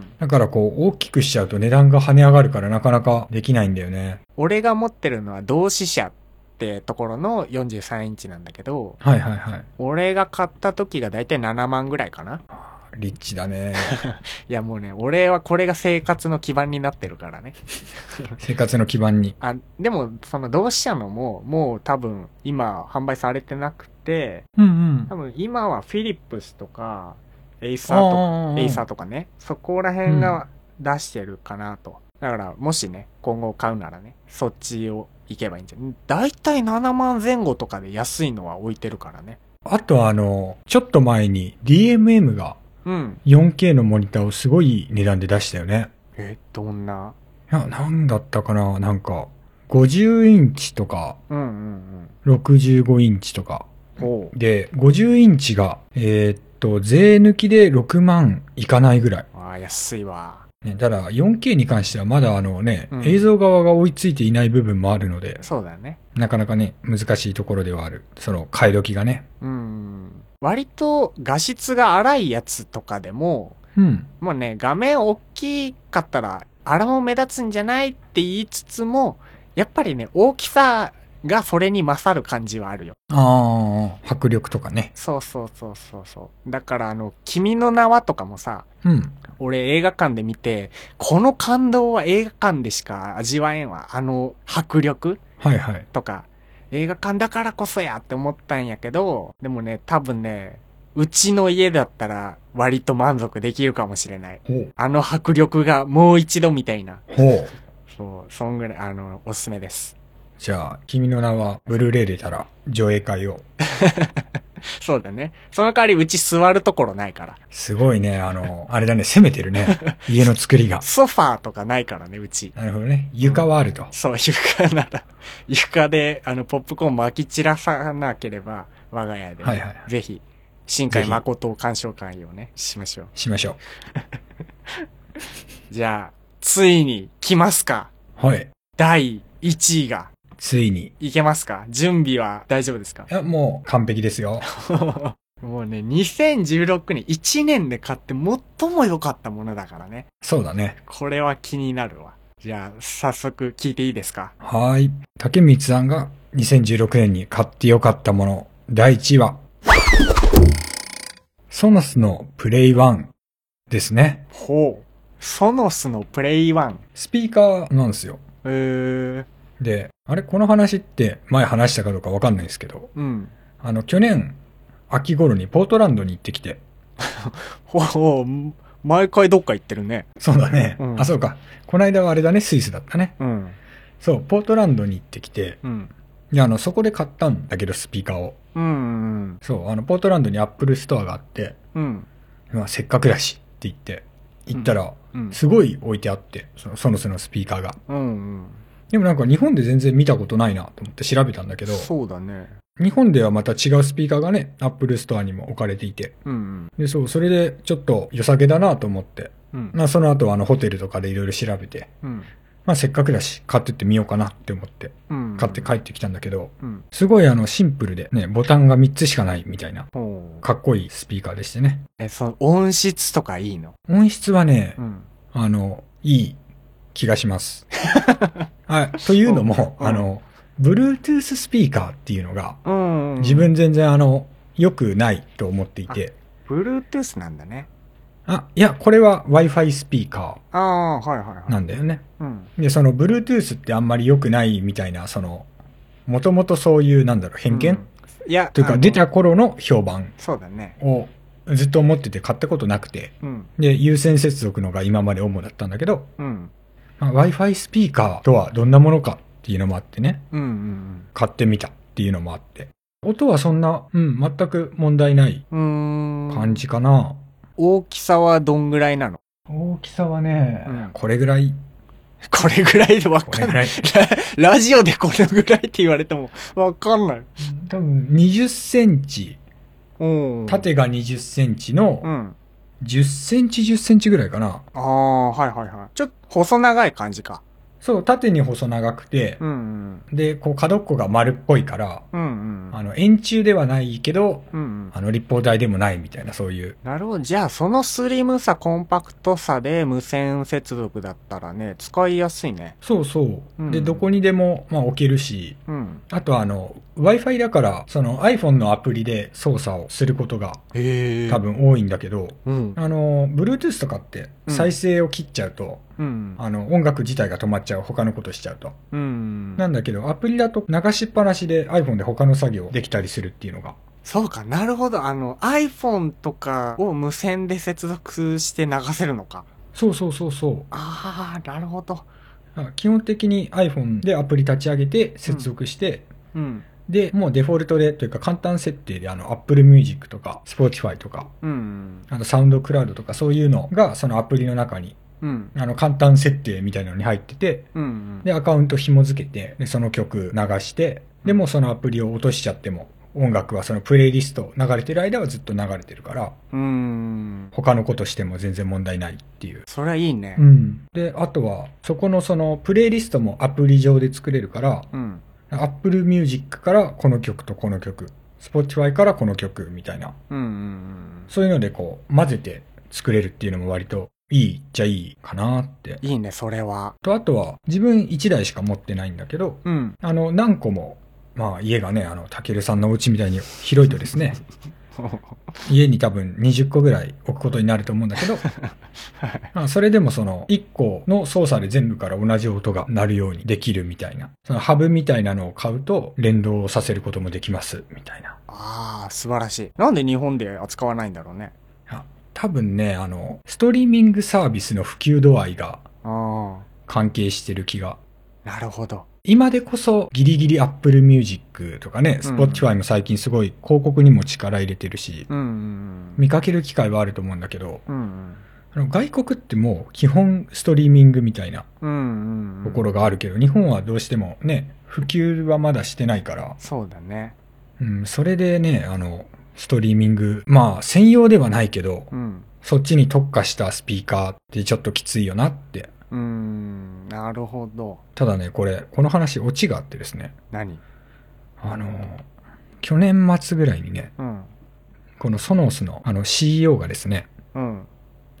[SPEAKER 2] ん。
[SPEAKER 1] だからこう、大きくしちゃうと値段が跳ね上がるからなかなかできないんだよね。
[SPEAKER 2] 俺が持ってるのは同志社ってところの43インチなんだけど、
[SPEAKER 1] はいはいはい。
[SPEAKER 2] 俺が買った時がだいたい7万ぐらいかな。
[SPEAKER 1] リッチだね。
[SPEAKER 2] いやもうね、俺はこれが生活の基盤になってるからね。
[SPEAKER 1] 生活の基盤に。
[SPEAKER 2] あ、でも、そのドウシシャのも、もう多分今販売されてなくて、
[SPEAKER 1] うんうん
[SPEAKER 2] 多。分今はフィリップスとか、エイサーとか、
[SPEAKER 1] あ
[SPEAKER 2] エイサーとかね、そこら辺が出してるかなと。だから、もしね、今後買うならね、そっちを行けばいいんじゃん。だいたい7万前後とかで安いのは置いてるからね。
[SPEAKER 1] あとあの、ちょっと前に DMM が
[SPEAKER 2] うん。
[SPEAKER 1] 4K のモニターをすごい値段で出したよね。
[SPEAKER 2] え、どんな？い
[SPEAKER 1] や、なんだったかな？なんか、50インチとか、
[SPEAKER 2] うんうん
[SPEAKER 1] 65インチとか。で、50インチが、えーっと、税抜きで6万いかないぐらい。
[SPEAKER 2] ああ、安いわ。
[SPEAKER 1] ね、ただ 4K に関してはまだあのね、
[SPEAKER 2] うん
[SPEAKER 1] 映像側が追いついていない部分もあるので、
[SPEAKER 2] そうだね。
[SPEAKER 1] なかなかね、難しいところではある。その、買い時がね。
[SPEAKER 2] うん。割と画質が荒いやつとかでも、
[SPEAKER 1] うん。
[SPEAKER 2] もうね、画面大きかったら、あれも目立つんじゃないって言いつつも、やっぱりね、大きさがそれに勝る感じはあるよ。
[SPEAKER 1] ああ、迫力とかね。
[SPEAKER 2] そうそうそうそうそう。だからあの、君の名はとかもさ、
[SPEAKER 1] うん。
[SPEAKER 2] 俺映画館で見て、この感動は映画館でしか味わえんわ。あの迫力
[SPEAKER 1] はいはい。
[SPEAKER 2] とか、映画館だからこそやって思ったんやけど、でもね、多分ね、うちの家だったら割と満足できるかもしれない。あの迫力がもう一度みたいな。
[SPEAKER 1] ほう。
[SPEAKER 2] そう、そんぐらい、あの、おすすめです。
[SPEAKER 1] じゃあ、君の名は、ブルーレイ出たら、上映会を。
[SPEAKER 2] そうだね。その代わりうち座るところないから。
[SPEAKER 1] すごいね、あの、あれだね、攻めてるね。家の作りが。
[SPEAKER 2] ソファーとかないからね、うち。
[SPEAKER 1] なるほどね。床はあると。
[SPEAKER 2] そう、床なら、床で、あの、ポップコーン巻き散らさなければ、我が家で、
[SPEAKER 1] はいはい
[SPEAKER 2] ぜひ、新海誠鑑賞会をね、しましょう。
[SPEAKER 1] しましょ
[SPEAKER 2] じゃあ、ついに来ますか？
[SPEAKER 1] う。はい。
[SPEAKER 2] 第1位が。
[SPEAKER 1] ついに。
[SPEAKER 2] いけますか？準備は大丈夫ですか？
[SPEAKER 1] いや、もう、完璧ですよ。
[SPEAKER 2] もうね、2016年、1年で買って最も良かったものだからね。
[SPEAKER 1] そうだね。
[SPEAKER 2] これは気になるわ。じゃあ、早速聞いていいですか？
[SPEAKER 1] はーい。竹光さんが2016年に買ってよかったもの、第1位は、ソノスのプレイ1ですね。
[SPEAKER 2] ほう。ソノスのプレイ1。
[SPEAKER 1] スピーカーなんですよ。
[SPEAKER 2] えー、
[SPEAKER 1] で、あれこの話って前話したかどうかわかんないんですけど、
[SPEAKER 2] うん。
[SPEAKER 1] あの、去年、秋頃にポートランドに行ってきて、
[SPEAKER 2] ほう、毎回どっか行ってるね。
[SPEAKER 1] そうだね。
[SPEAKER 2] うん
[SPEAKER 1] あ、そうか。この間はあれだね、スイスだったね。
[SPEAKER 2] うん。
[SPEAKER 1] そう、ポートランドに行ってきて、
[SPEAKER 2] うん。
[SPEAKER 1] で、あの、そこで買ったんだけど、スピーカーを。
[SPEAKER 2] うん。うん。
[SPEAKER 1] そう、あの、ポートランドにアップルストアがあって、
[SPEAKER 2] うん。
[SPEAKER 1] まあ、せっかくだしって言って、行ったら、
[SPEAKER 2] うん。
[SPEAKER 1] すごい置いてあって、そのソノスのスピーカーが。
[SPEAKER 2] うん。うん。
[SPEAKER 1] でもなんか日本で全然見たことないなと思って調べたんだけど、
[SPEAKER 2] そうだね。
[SPEAKER 1] 日本ではまた違うスピーカーがね、アップルストアにも置かれていて、
[SPEAKER 2] うん。
[SPEAKER 1] で、そう、それでちょっと良さげだなと思って、
[SPEAKER 2] うん。
[SPEAKER 1] まあその後はあのホテルとかでいろいろ調べて、
[SPEAKER 2] うん。
[SPEAKER 1] まあせっかくだし買ってってみようかなって思って
[SPEAKER 2] うん。
[SPEAKER 1] 買って帰ってきたんだけど、
[SPEAKER 2] うん。
[SPEAKER 1] すごいあのシンプルでね、ボタンが3つしかないみたいな。かっこいいスピーカーでしてね。
[SPEAKER 2] え、その音質とかいいの？
[SPEAKER 1] 音質はね、
[SPEAKER 2] ん。
[SPEAKER 1] あの、いい気がします。はい。というのも、
[SPEAKER 2] うん
[SPEAKER 1] あの、Bluetooth スピーカーっていうのが、
[SPEAKER 2] うん。
[SPEAKER 1] 自。分全然あの、良くないと思っていて、
[SPEAKER 2] Bluetooth なんだね。
[SPEAKER 1] あ、いや、これは Wi-Fi スピーカ
[SPEAKER 2] ああ、はいはいはい。
[SPEAKER 1] ーなんだよね。
[SPEAKER 2] うん。
[SPEAKER 1] で、その Bluetooth ってあんまり良くないみたいな、その、もともとそういう、なんだろう、偏見、
[SPEAKER 2] うんいや、
[SPEAKER 1] というか、出た頃の評判
[SPEAKER 2] そうだね。
[SPEAKER 1] をずっと思ってて買ったことなくて、
[SPEAKER 2] うん。
[SPEAKER 1] で、有線接続のが今まで主だったんだけど、
[SPEAKER 2] うん。
[SPEAKER 1] まあ Wi-Fi スピーカーとはどんなものかっていうのもあってね、
[SPEAKER 2] うんうん
[SPEAKER 1] 買ってみたっていうのもあって。音はそんな、うん、全く問題ない。感じかな。
[SPEAKER 2] 大きさはどんぐらいなの？
[SPEAKER 1] 大きさはね、
[SPEAKER 2] うん
[SPEAKER 1] これぐらい。
[SPEAKER 2] これぐらいでわかんない。ラ ラジオでこれぐらいって言われても わかんない。
[SPEAKER 1] 多分20センチ、
[SPEAKER 2] うん。
[SPEAKER 1] 縦が20センチ
[SPEAKER 2] う
[SPEAKER 1] の
[SPEAKER 2] ん。
[SPEAKER 1] 10センチ10センチぐらいかな。
[SPEAKER 2] ああ、はいはいはい。ちょっと細長い感じか。
[SPEAKER 1] そう、縦に細長くて、
[SPEAKER 2] うんうん。
[SPEAKER 1] で、こう角っこが丸っぽいから、
[SPEAKER 2] うんうん。
[SPEAKER 1] あの、円柱ではないけど、
[SPEAKER 2] うんうん。
[SPEAKER 1] あの、立方体でもないみたいな、そういう。
[SPEAKER 2] なるほど。じゃあ、そのスリムさ、コンパクトさで無線接続だったらね、使いやすいね。
[SPEAKER 1] そうそう。
[SPEAKER 2] うん
[SPEAKER 1] で、どこにでも、まあ、置けるし、
[SPEAKER 2] うん。
[SPEAKER 1] あとあの、Wi-Fi だから、その iPhone のアプリで操作をすることが。多。分多いんだけど、
[SPEAKER 2] うん。
[SPEAKER 1] あの、Bluetooth とかって
[SPEAKER 2] うん
[SPEAKER 1] 再生を切っちゃうと、
[SPEAKER 2] うん。
[SPEAKER 1] あの、音楽自体が止まっちゃう、他のことしちゃうと。
[SPEAKER 2] うん。
[SPEAKER 1] なんだけど、アプリだと流しっぱなしで iPhone で他の作業できたりするっていうのが。
[SPEAKER 2] そうか、なるほど。あの、iPhone とかを無線で接続して流せるのか。
[SPEAKER 1] そうそうそうそう。
[SPEAKER 2] ああ、なるほど。
[SPEAKER 1] あ基本的に iPhone でアプリ立ち上げて接続して、
[SPEAKER 2] うん。
[SPEAKER 1] で、もうデフォルトでというか簡単設定であの Apple Music とか Spotify とか、
[SPEAKER 2] うん。
[SPEAKER 1] あとサウンドクラウドとかそういうのがそのアプリの中に
[SPEAKER 2] うん。
[SPEAKER 1] あの簡単設定みたいなのに入ってて、
[SPEAKER 2] うん。
[SPEAKER 1] で、アカウント紐付けて、で、その曲流して、でもそのアプリを落としちゃっても、音楽はそのプレイリスト流れてる間はずっと流れてるから、
[SPEAKER 2] うん。
[SPEAKER 1] 他のことしても全然問題ないっていう。
[SPEAKER 2] それはいいね
[SPEAKER 1] う。ん。で、あとは、そこのそのプレイリストもアプリ上で作れるから、
[SPEAKER 2] うん。
[SPEAKER 1] Apple Music からこの曲とこの曲、Spotify からこの曲みたいな、
[SPEAKER 2] うん。うん。
[SPEAKER 1] そういうのでこう混ぜて作れるっていうのも割といいっちゃいいかなって。
[SPEAKER 2] いいね、それは。
[SPEAKER 1] と、あとは自分1台しか持ってないんだけど、
[SPEAKER 2] うん。
[SPEAKER 1] あの、何個も、まあ家がね、あの、たけるさんのお家みたいに広いとですね、家に多分20個ぐらい置くことになると思うんだけど、まあそれでもその1個の操作で全部から同じ音が鳴るようにできるみたいな、そのハブみたいなのを買うと連動させることもできますみたいな。
[SPEAKER 2] ああ、素晴らしい。なんで日本で扱わないんだろうね。
[SPEAKER 1] あ多分ね、あの、ストリーミングサービスの普及度合いが
[SPEAKER 2] あ
[SPEAKER 1] 関係してる気が。
[SPEAKER 2] あ、なるほど。
[SPEAKER 1] 今でこそギリギリ Apple Music とかね、
[SPEAKER 2] うん
[SPEAKER 1] Spotify も最近すごい広告にも力入れてるし、
[SPEAKER 2] うんうん
[SPEAKER 1] 見かける機会はあると思うんだけど、
[SPEAKER 2] うん。
[SPEAKER 1] 外国ってもう基本ストリーミングみたいな。ところがあるけど、日本はどうしてもね、普及はまだしてないから、
[SPEAKER 2] そうだね。
[SPEAKER 1] うん、それでね、あの、ストリーミング、まあ専用ではないけど、
[SPEAKER 2] うん。
[SPEAKER 1] そっちに特化したスピーカーってちょっときついよなって。
[SPEAKER 2] うーん、なるほど。
[SPEAKER 1] ただね、これ、この話オチがあってですね、
[SPEAKER 2] 何？
[SPEAKER 1] あの、去年末ぐらいにね、
[SPEAKER 2] うん。
[SPEAKER 1] このソノースのあの CEO がですね、
[SPEAKER 2] うん。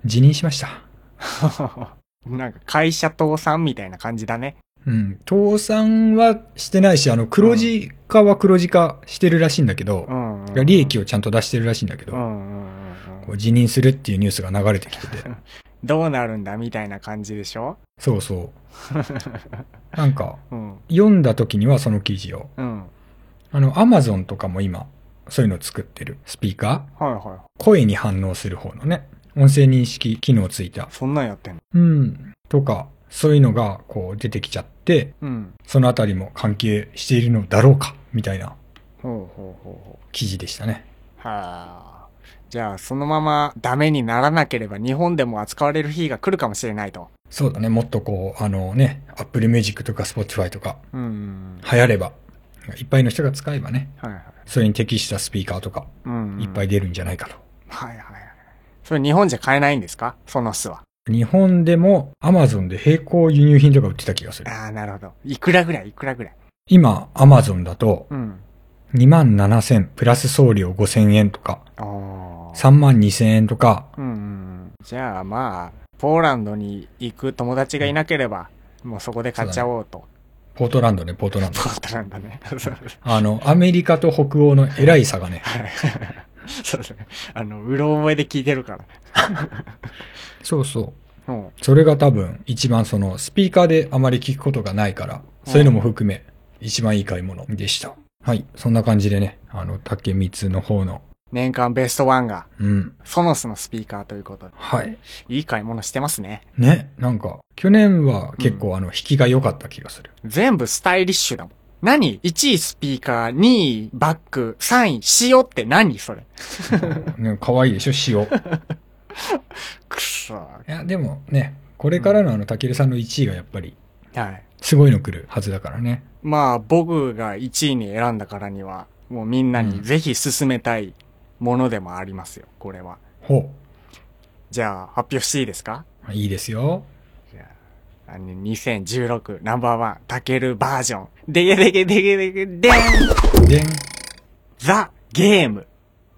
[SPEAKER 1] 辞任しました。
[SPEAKER 2] なんか会社倒産みたいな感じだね。
[SPEAKER 1] うん。倒産はしてないし、あの、黒字化は黒字化してるらしいんだけど
[SPEAKER 2] う、ん、うん。
[SPEAKER 1] 利益をちゃんと出してるらしいんだけど、
[SPEAKER 2] うんうんうんうん。
[SPEAKER 1] こう辞任するっていうニュースが流れてきてて、
[SPEAKER 2] どうなるんだみたいな感じでしょ？
[SPEAKER 1] そうそう。なんか、
[SPEAKER 2] うん。
[SPEAKER 1] 読んだ時にはその記事を、
[SPEAKER 2] うん。
[SPEAKER 1] あの、アマゾンとかも今、そういうの作ってるスピーカー
[SPEAKER 2] はいは
[SPEAKER 1] 声に反応する方のね、音声認識機能ついた
[SPEAKER 2] い。、そんなんやってんの？
[SPEAKER 1] うん、とか、そういうのがこう出てきちゃって、
[SPEAKER 2] うん。
[SPEAKER 1] そのあたりも関係しているのだろうか、みたいな
[SPEAKER 2] ほうほうほうほ
[SPEAKER 1] 記事でしたね。
[SPEAKER 2] う。はあ。じゃあ、そのままダメにならなければ日本でも扱われる日が来るかもしれないと。
[SPEAKER 1] そうだね、もっとこう、あのね、Apple Music とか Spotify とか
[SPEAKER 2] うん。
[SPEAKER 1] 流行れば、いっぱいの人が使えばね、
[SPEAKER 2] はいはい。
[SPEAKER 1] それに適したスピーカーとか、
[SPEAKER 2] うん。
[SPEAKER 1] いっぱい出るんじゃないかと。
[SPEAKER 2] はいはいはい。それ日本じゃ買えないんですか？その巣は。
[SPEAKER 1] 日本でも Amazon で並行輸入品とか売ってた気がする。
[SPEAKER 2] ああ、なるほど。いくらぐらい？いくらぐらい？
[SPEAKER 1] 今、Amazon だと
[SPEAKER 2] うん。
[SPEAKER 1] 2万7000プラス送料5000円とか。3万2000円とか、
[SPEAKER 2] うんうん。じゃあまあ、ポーランドに行く友達がいなければ、もうそこで買っちゃおうと。
[SPEAKER 1] ポートランドね、ポートランド
[SPEAKER 2] ポ。ートランドね。
[SPEAKER 1] あの、アメリカと北欧の偉い差がね、
[SPEAKER 2] はいそうですね。あの、うろ覚えで聞いてるから。
[SPEAKER 1] そうそう。
[SPEAKER 2] うん。
[SPEAKER 1] それが多分一番そのスピーカーであまり聞くことがないから、そういうのも含め一番いい買い物でした。はい。そんな感じでね、あの、竹光の方の、
[SPEAKER 2] 年間ベストワンが、
[SPEAKER 1] うん。
[SPEAKER 2] ソノスのスピーカーということで。
[SPEAKER 1] はい。
[SPEAKER 2] いい買い物してますね。
[SPEAKER 1] ね、なんか、去年は結構あの、引きが良かった気がする。
[SPEAKER 2] 全部スタイリッシュだもん。何 ?1 位スピーカー、2位バック、3位塩って何それ？
[SPEAKER 1] ね、可愛いでしょ、塩。い
[SPEAKER 2] くそー。
[SPEAKER 1] や、でもね、これからのあの、たけるさんの1位がやっぱり、
[SPEAKER 2] はい。
[SPEAKER 1] すごいの来るはずだからね。
[SPEAKER 2] まあ、僕が1位に選んだからには、もうみんなにぜひ進めたいものでもありますよ、これは。
[SPEAKER 1] ほ
[SPEAKER 2] じゃあ、発表していいですか？
[SPEAKER 1] う。いいですよ。
[SPEAKER 2] じゃあ、あの2016ナンバーワン、タケルバージョン。でげでげでげでげでん
[SPEAKER 1] でん。
[SPEAKER 2] ザ・ゲーム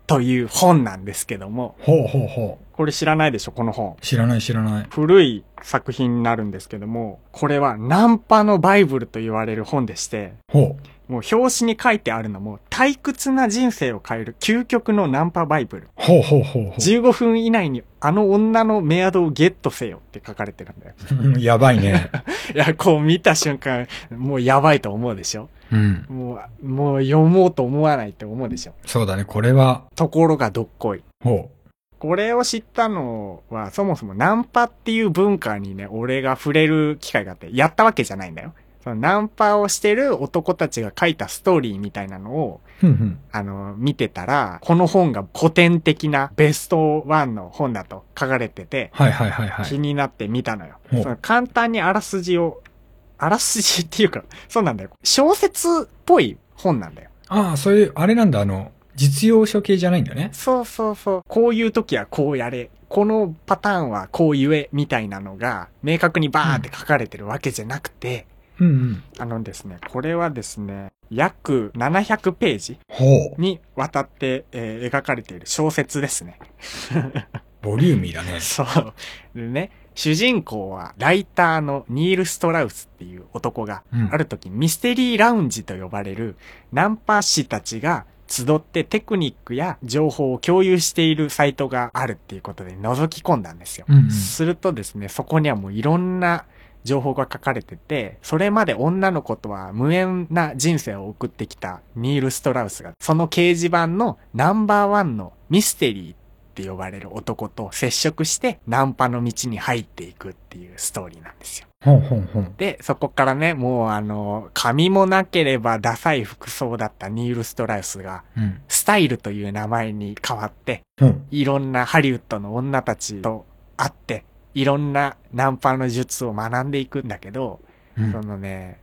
[SPEAKER 2] という本なんですけども、
[SPEAKER 1] ほうほうほう。
[SPEAKER 2] これ知らないでしょ、この本。
[SPEAKER 1] 知らない知らない。
[SPEAKER 2] 古い作品になるんですけども、これはナンパのバイブルと言われる本でして、
[SPEAKER 1] ほ
[SPEAKER 2] もう表紙に書いてあるのも退屈な人生を変える究極のナンパバイブル。
[SPEAKER 1] う。ほうほうほうほ
[SPEAKER 2] 15分以内にあの女のメアドをゲットせよって書かれてるんだよ。
[SPEAKER 1] やばいね。
[SPEAKER 2] いや、こう見た瞬間、もうやばいと思うでしょ？
[SPEAKER 1] うん。
[SPEAKER 2] もう、もう読もうと思わないって思うでしょ
[SPEAKER 1] そうだね、これは、
[SPEAKER 2] ところがどっこい。
[SPEAKER 1] ほ
[SPEAKER 2] これを知ったのは、そもそもナンパっていう文化にね、俺が触れる機会があって、やったわけじゃないんだよ。そのナンパをしてる男たちが書いたストーリーみたいなのを、
[SPEAKER 1] う。ふんふん。
[SPEAKER 2] あの、見てたら、この本が古典的なベストワンの本だと書かれてて、
[SPEAKER 1] はいはいはいはい。
[SPEAKER 2] 気になって見たのよ。その簡単にあらすじを、あらすじっていうか、そうなんだよ。小説っぽい本なんだよ。
[SPEAKER 1] ああ、そういう、あれなんだ、あの、実用書系じゃないんだね。
[SPEAKER 2] そうそうそう。こういう時はこうやれ。このパターンはこう言え、みたいなのが、明確にバーって書かれてるわけじゃなくて、
[SPEAKER 1] うんうん。
[SPEAKER 2] あのですね、これはですね、約700ページ。にわたって、えー描かれている小説ですね。
[SPEAKER 1] ボリューミーだね。
[SPEAKER 2] そう。でね、主人公はライターのニール・ストラウスっていう男が、
[SPEAKER 1] うん
[SPEAKER 2] ある時ミステリーラウンジと呼ばれるナンパ師たちが集ってテクニックや情報を共有しているサイトがあるっていうことで覗き込んだんですよ。
[SPEAKER 1] うんうん
[SPEAKER 2] するとですね、そこにはもういろんな情報が書かれてて、それまで女の子とは無縁な人生を送ってきたニール・ストラウスが、その掲示板のナンバーワンのミステリーって呼ばれる男と接触してナンパの道に入っていくっていうストーリーなんですよ。
[SPEAKER 1] ほうほうほう。
[SPEAKER 2] で、そこからね、もうあの、髪もなければダサい服装だったニール・ストラウスが、
[SPEAKER 1] うん。
[SPEAKER 2] スタイルという名前に変わって、
[SPEAKER 1] ほう。
[SPEAKER 2] いろんなハリウッドの女たちと会って、いろんなナンパの術を学んでいくんだけど、
[SPEAKER 1] うん
[SPEAKER 2] そのね、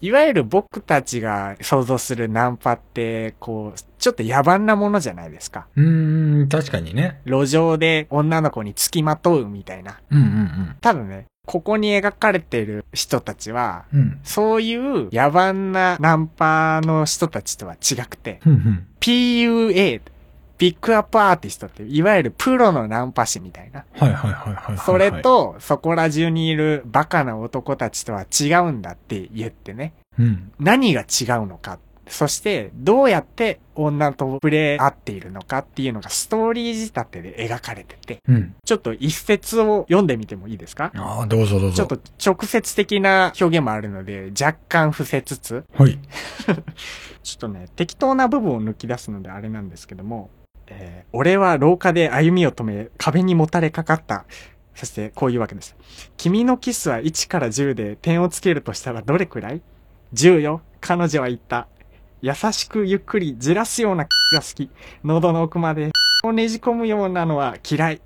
[SPEAKER 2] いわゆる僕たちが想像するナンパって、こう、ちょっと野蛮なものじゃないですか。
[SPEAKER 1] うーん、確かにね。
[SPEAKER 2] 路上で女の子に付きまとうみたいな。
[SPEAKER 1] うんうん
[SPEAKER 2] ただね、ここに描かれてる人たちは、
[SPEAKER 1] うん。うん。
[SPEAKER 2] そういう野蛮なナンパの人たちとは違くて、
[SPEAKER 1] ふんふん。
[SPEAKER 2] PUA ピックアップアーティストって、いわゆるプロのナンパ師みたいな。
[SPEAKER 1] はいはいはいはいはい。
[SPEAKER 2] それ、と、そこら中にいるバカな男たちとは違うんだって言ってね。
[SPEAKER 1] うん。
[SPEAKER 2] 何が違うのか。そして、どうやって女と触れ合っているのかっていうのがストーリー仕立てで描かれてて、
[SPEAKER 1] うん。
[SPEAKER 2] ちょっと一節を読んでみてもいいですか？
[SPEAKER 1] ああ、どうぞどうぞ。
[SPEAKER 2] ちょっと直接的な表現もあるので、若干伏せつつ、
[SPEAKER 1] はい。
[SPEAKER 2] ちょっとね、適当な部分を抜き出すのであれなんですけども、えー俺は廊下で歩みを止め、壁にもたれかかった。そして、こういうわけです。君のキスは1から10で点をつけるとしたらどれくらい ?10 よ。彼女は言った。優しくゆっくりじらすようなが好き。喉の奥までをねじ込むようなのは嫌い。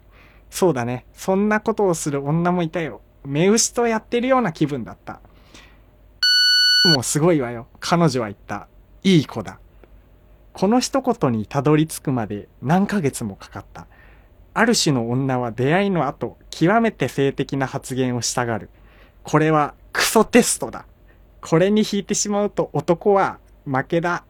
[SPEAKER 2] そうだね。そんなことをする女もいたよ。目牛とやってるような気分だった。もうすごいわよ。彼女は言った。いい子だ。この一言にたどり着くまで何ヶ月もかかった。ある種の女は出会いの後、極めて性的な発言をしたがる。これはクソテストだ。これに引いてしまうと男は負けだ。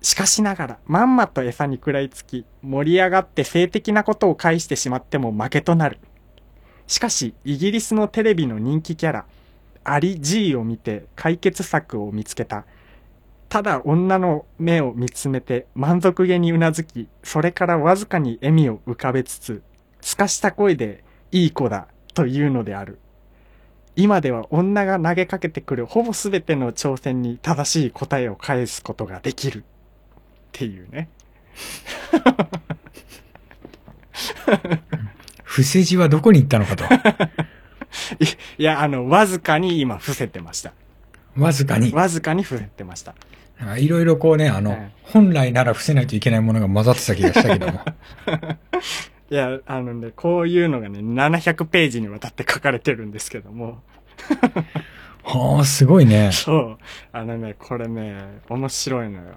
[SPEAKER 2] しかしながら、まんまと餌に食らいつき、盛り上がって性的なことを返してしまっても負けとなる。しかし、イギリスのテレビの人気キャラ、アリ・ジーを見て解決策を見つけた。ただ女の目を見つめて満足げにうなずき、それからわずかに笑みを浮かべつつ、すかした声で、いい子だ、というのである。今では女が投げかけてくるほぼ全ての挑戦に正しい答えを返すことができる。っていうね。
[SPEAKER 1] 伏せ字はどこに行ったのかと。
[SPEAKER 2] いや、あの、わずかに今伏せてました。
[SPEAKER 1] わずかに。
[SPEAKER 2] わずかに伏せてました。
[SPEAKER 1] いろいろこうね、あの、
[SPEAKER 2] はい
[SPEAKER 1] 本来なら伏せないといけないものが混ざってた気がしたけども。
[SPEAKER 2] いや、あのね、こういうのがね、700ページにわたって書かれてるんですけども。
[SPEAKER 1] はあ、すごいね。
[SPEAKER 2] そう。あのね、これね、面白いのよ。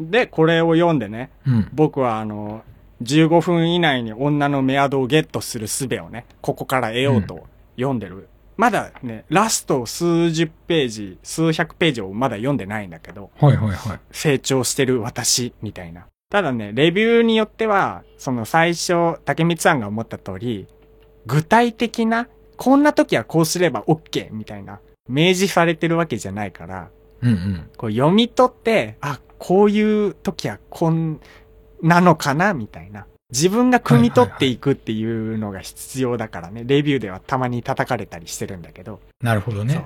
[SPEAKER 2] で、これを読んでね、
[SPEAKER 1] うん。
[SPEAKER 2] 僕はあの、15分以内に女のメアドをゲットする術をね、ここから得ようと読んでる。まだね、ラスト数十ページ、数百ページをまだ読んでないんだけど、
[SPEAKER 1] はいはいはい。
[SPEAKER 2] 成長してる私、みたいな。ただね、レビューによっては、その最初、竹光さんが思った通り、具体的な、こんな時はこうすれば OK みたいな、明示されてるわけじゃないから、
[SPEAKER 1] うんうん。
[SPEAKER 2] こう読み取って、あ、こういう時はこんなのかなみたいな。自分が汲み取っていくっていうのが必要だからね、レビューではたまに叩かれたりしてるんだけど。
[SPEAKER 1] なるほどね。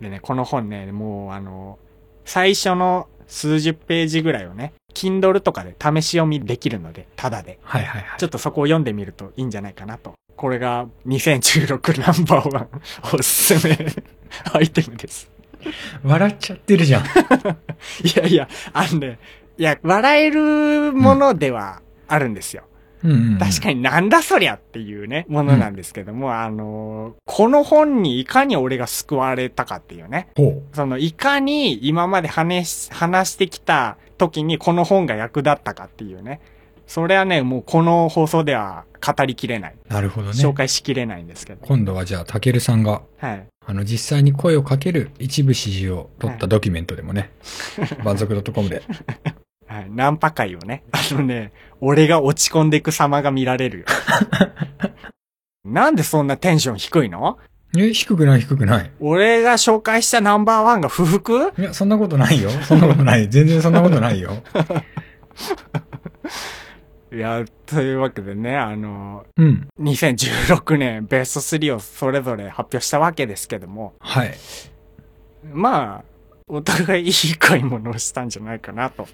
[SPEAKER 2] でね、この本ね、もうあの、最初の数十ページぐらいをね、Kindle とかで試し読みできるので、ただで。
[SPEAKER 1] はいはいはい。
[SPEAKER 2] ちょっとそこを読んでみるといいんじゃないかなと。これが2016ナンバーワンおすすめアイテムです。
[SPEAKER 1] 笑っちゃってるじゃん。
[SPEAKER 2] いやいや、あのね、いや、笑えるものではあるんですよ。
[SPEAKER 1] うんうん、うん。
[SPEAKER 2] 確かになんだそりゃっていうね、ものなんですけども、あのーこの本にいかに俺が救われたかっていうね。
[SPEAKER 1] ほ
[SPEAKER 2] その、いかに今まで話し、話してきた時にこの本が役立ったかっていうね。それはね、もうこの放送では語りきれない。
[SPEAKER 1] う。なるほどね。
[SPEAKER 2] 紹介しきれないんですけど。
[SPEAKER 1] 今度はじゃあ、たけるさんが、
[SPEAKER 2] はい。
[SPEAKER 1] あの、実際に声をかける一部指示を取ったドキュメントでもね、万族 .com で。
[SPEAKER 2] はい。ナンパ会をね、あのね、俺が落ち込んでいく様が見られるよ。なんでそんなテンション低いの？
[SPEAKER 1] え、低くない低くない。
[SPEAKER 2] 俺が紹介したナンバーワンが不服？
[SPEAKER 1] いや、そんなことないよ。そんなことない。全然そんなことないよ。
[SPEAKER 2] いや、というわけでね、あの、
[SPEAKER 1] うん。
[SPEAKER 2] 2016年ベスト3をそれぞれ発表したわけですけども、
[SPEAKER 1] はい。
[SPEAKER 2] まあ、お互いいい買い物をしたんじゃないかなと。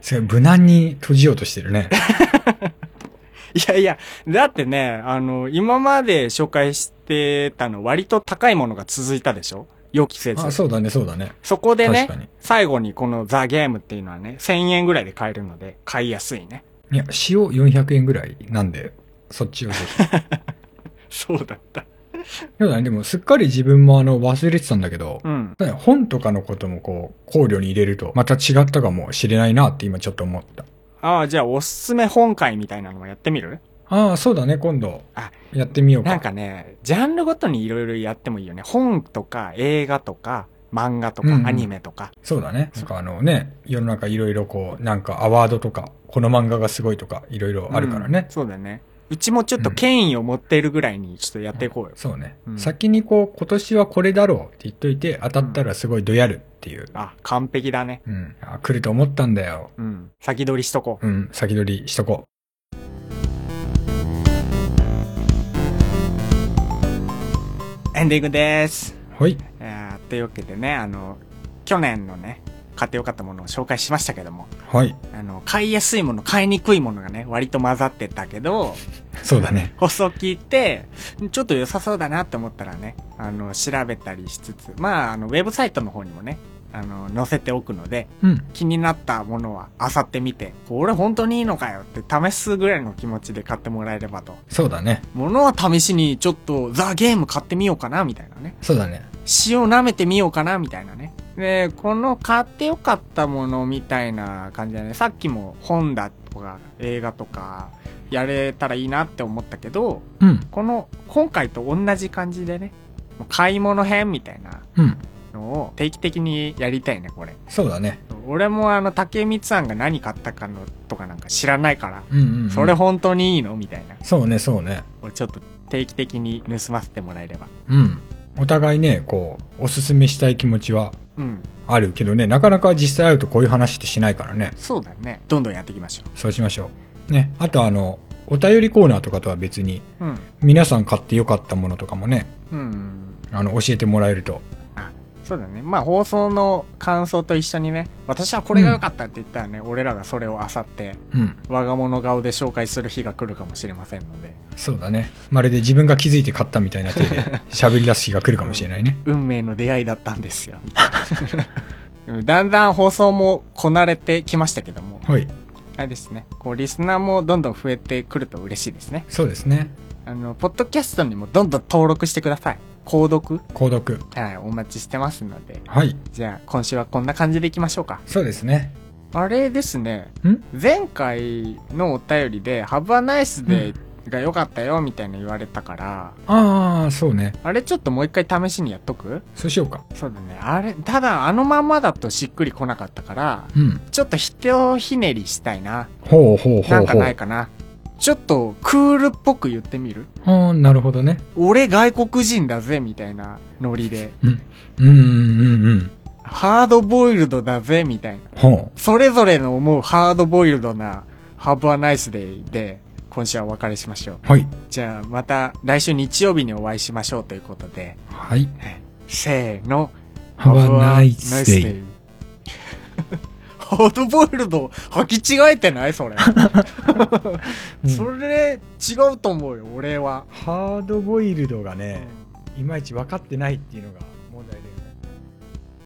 [SPEAKER 1] それ無難に閉じようとしてるね。
[SPEAKER 2] いやいや、だってね、あの、今まで紹介してたの割と高いものが続いたでしょ？予期せず。
[SPEAKER 1] あ、そうだね、そうだね。
[SPEAKER 2] そこでね最後にこのザ・ゲームっていうのはね、1000円ぐらいで買えるので、買いやすいね。
[SPEAKER 1] いや、塩400円ぐらいなんで、そっちをぜひ。
[SPEAKER 2] そうだった。
[SPEAKER 1] そうだね、でもすっかり自分もあの忘れてたんだけど、
[SPEAKER 2] うん。
[SPEAKER 1] ね本とかのこともこう、考慮に入れると、また違ったかもしれないなって今ちょっと思った。
[SPEAKER 2] ああ、じゃあおすすめ本会みたいなのもやってみる？
[SPEAKER 1] ああ、そうだね、今度
[SPEAKER 2] あ。
[SPEAKER 1] やってみようか。
[SPEAKER 2] なんかね、ジャンルごとにいろいろやってもいいよね。本とか映画とか漫画とか
[SPEAKER 1] うんうん
[SPEAKER 2] アニメとか。
[SPEAKER 1] そうだね。なんかあのね、世の中いろいろこう、なんかアワードとかこの漫画がすごいとか、いろいろあるからね
[SPEAKER 2] うん。そうだね。うちもちょっと権威を持っているぐらいにちょっとやっていこうよ。
[SPEAKER 1] そうね、
[SPEAKER 2] うん
[SPEAKER 1] 先にこう、今年はこれだろうって言っといて、当たったらすごいどやるっていう。
[SPEAKER 2] あ、完璧だね。
[SPEAKER 1] うん。あ来ると思ったんだよ。
[SPEAKER 2] うん。先取りしとこう。
[SPEAKER 1] うん。先取りしとこ
[SPEAKER 2] エンディングです。
[SPEAKER 1] う。はい。
[SPEAKER 2] えーというわけでね、あの、去年のね、買ってよかったものを紹介しましたけども、
[SPEAKER 1] はい。
[SPEAKER 2] あの、買いやすいもの、買いにくいものがね、割と混ざってたけど、
[SPEAKER 1] そうだね。
[SPEAKER 2] 放送聞いて、ちょっと良さそうだなって思ったらね、あの、調べたりしつつ、まあ、あの、ウェブサイトの方にもね、あの、載せておくので、
[SPEAKER 1] うん。
[SPEAKER 2] 気になったものは漁ってみて、これ本当にいいのかよって試すぐらいの気持ちで買ってもらえればと。
[SPEAKER 1] そうだね。
[SPEAKER 2] ものは試しにちょっとザ・ゲーム買ってみようかなみたいなね。
[SPEAKER 1] そうだね。
[SPEAKER 2] 詩を舐めてみようかなみたいなね。で、この買ってよかったものみたいな感じだね。さっきも本だとか映画とかやれたらいいなって思ったけど、
[SPEAKER 1] うん。
[SPEAKER 2] この今回と同じ感じでね、買い物編みたいな
[SPEAKER 1] うん。
[SPEAKER 2] のを定期的にやりたいね、これ。
[SPEAKER 1] そうだね。
[SPEAKER 2] 俺もあの、竹光さんが何買ったかのとかなんか知らないから、
[SPEAKER 1] うんうん、うん。
[SPEAKER 2] それ本当にいいのみたいな。
[SPEAKER 1] そうね、そうね。
[SPEAKER 2] ちょっと定期的に盗ませてもらえれば。
[SPEAKER 1] うん。お互いね、こう、おすすめしたい気持ちは
[SPEAKER 2] うん。
[SPEAKER 1] あるけどね、なかなか実際会うとこういう話ってしないからね。
[SPEAKER 2] そうだね。どんどんやっていきましょ
[SPEAKER 1] そうしましょう。ね。あとあの、お便りコーナーとかとは別に、
[SPEAKER 2] う。うん。
[SPEAKER 1] 皆さん買ってよかったものとかもね、
[SPEAKER 2] うん。
[SPEAKER 1] あの、教えてもらえると。
[SPEAKER 2] あ、そうだね。まあ放送の感想と一緒にね、私はこれが良かったって言ったらね、俺らがそれを漁って、
[SPEAKER 1] うん。
[SPEAKER 2] 我が物顔で紹介する日が来るかもしれませんので、
[SPEAKER 1] そうだね。まるで自分が気づいて買ったみたいな手で 喋り出す日が来るかもしれないね。
[SPEAKER 2] 運命の出会いだったんですよ。だんだん放送もこなれてきましたけども、
[SPEAKER 1] はい。
[SPEAKER 2] あれですね、こうリスナーもどんどん増えてくると嬉しいですね。
[SPEAKER 1] そうですね。
[SPEAKER 2] あの、ポッドキャストにもどんどん登録してください。購読？
[SPEAKER 1] 購読。
[SPEAKER 2] はい、お待ちしてますので。
[SPEAKER 1] はい。
[SPEAKER 2] じゃあ、今週はこんな感じでいきましょうか。
[SPEAKER 1] そうですね。
[SPEAKER 2] あれですね、
[SPEAKER 1] ん？
[SPEAKER 2] 前回のお便りで、Have a nice day が良かったよ、みたいな言われたから、
[SPEAKER 1] ああ、そうね。
[SPEAKER 2] あれちょっともう一回試しにやっとく？
[SPEAKER 1] そうしようか。
[SPEAKER 2] そうだね。あれ、ただあのまんまだとしっくりこなかったから、
[SPEAKER 1] うん。
[SPEAKER 2] ちょっとひとひねりしたいな。
[SPEAKER 1] ほうほうほ
[SPEAKER 2] なか
[SPEAKER 1] うんほう。
[SPEAKER 2] ないかな。ちょっとクールっぽく言ってみる？
[SPEAKER 1] ああ、なるほどね。
[SPEAKER 2] 俺外国人だぜみたいなノリで。
[SPEAKER 1] うん。うんうんうんうん。
[SPEAKER 2] ハードボイルドだぜみたいな。
[SPEAKER 1] ほ
[SPEAKER 2] それぞれの思うハードボイルドな Have a nice day で今週はお別れしましょう。
[SPEAKER 1] う。はい。
[SPEAKER 2] じゃあまた来週日曜日にお会いしましょうということで。
[SPEAKER 1] はい。
[SPEAKER 2] せーの。
[SPEAKER 1] Have a nice day.
[SPEAKER 2] ハードボイルド履き違えてない？それ。
[SPEAKER 1] うん
[SPEAKER 2] それ違うと思うよ、俺は。
[SPEAKER 1] ハードボイルドがね、いまいち分かってないっていうのが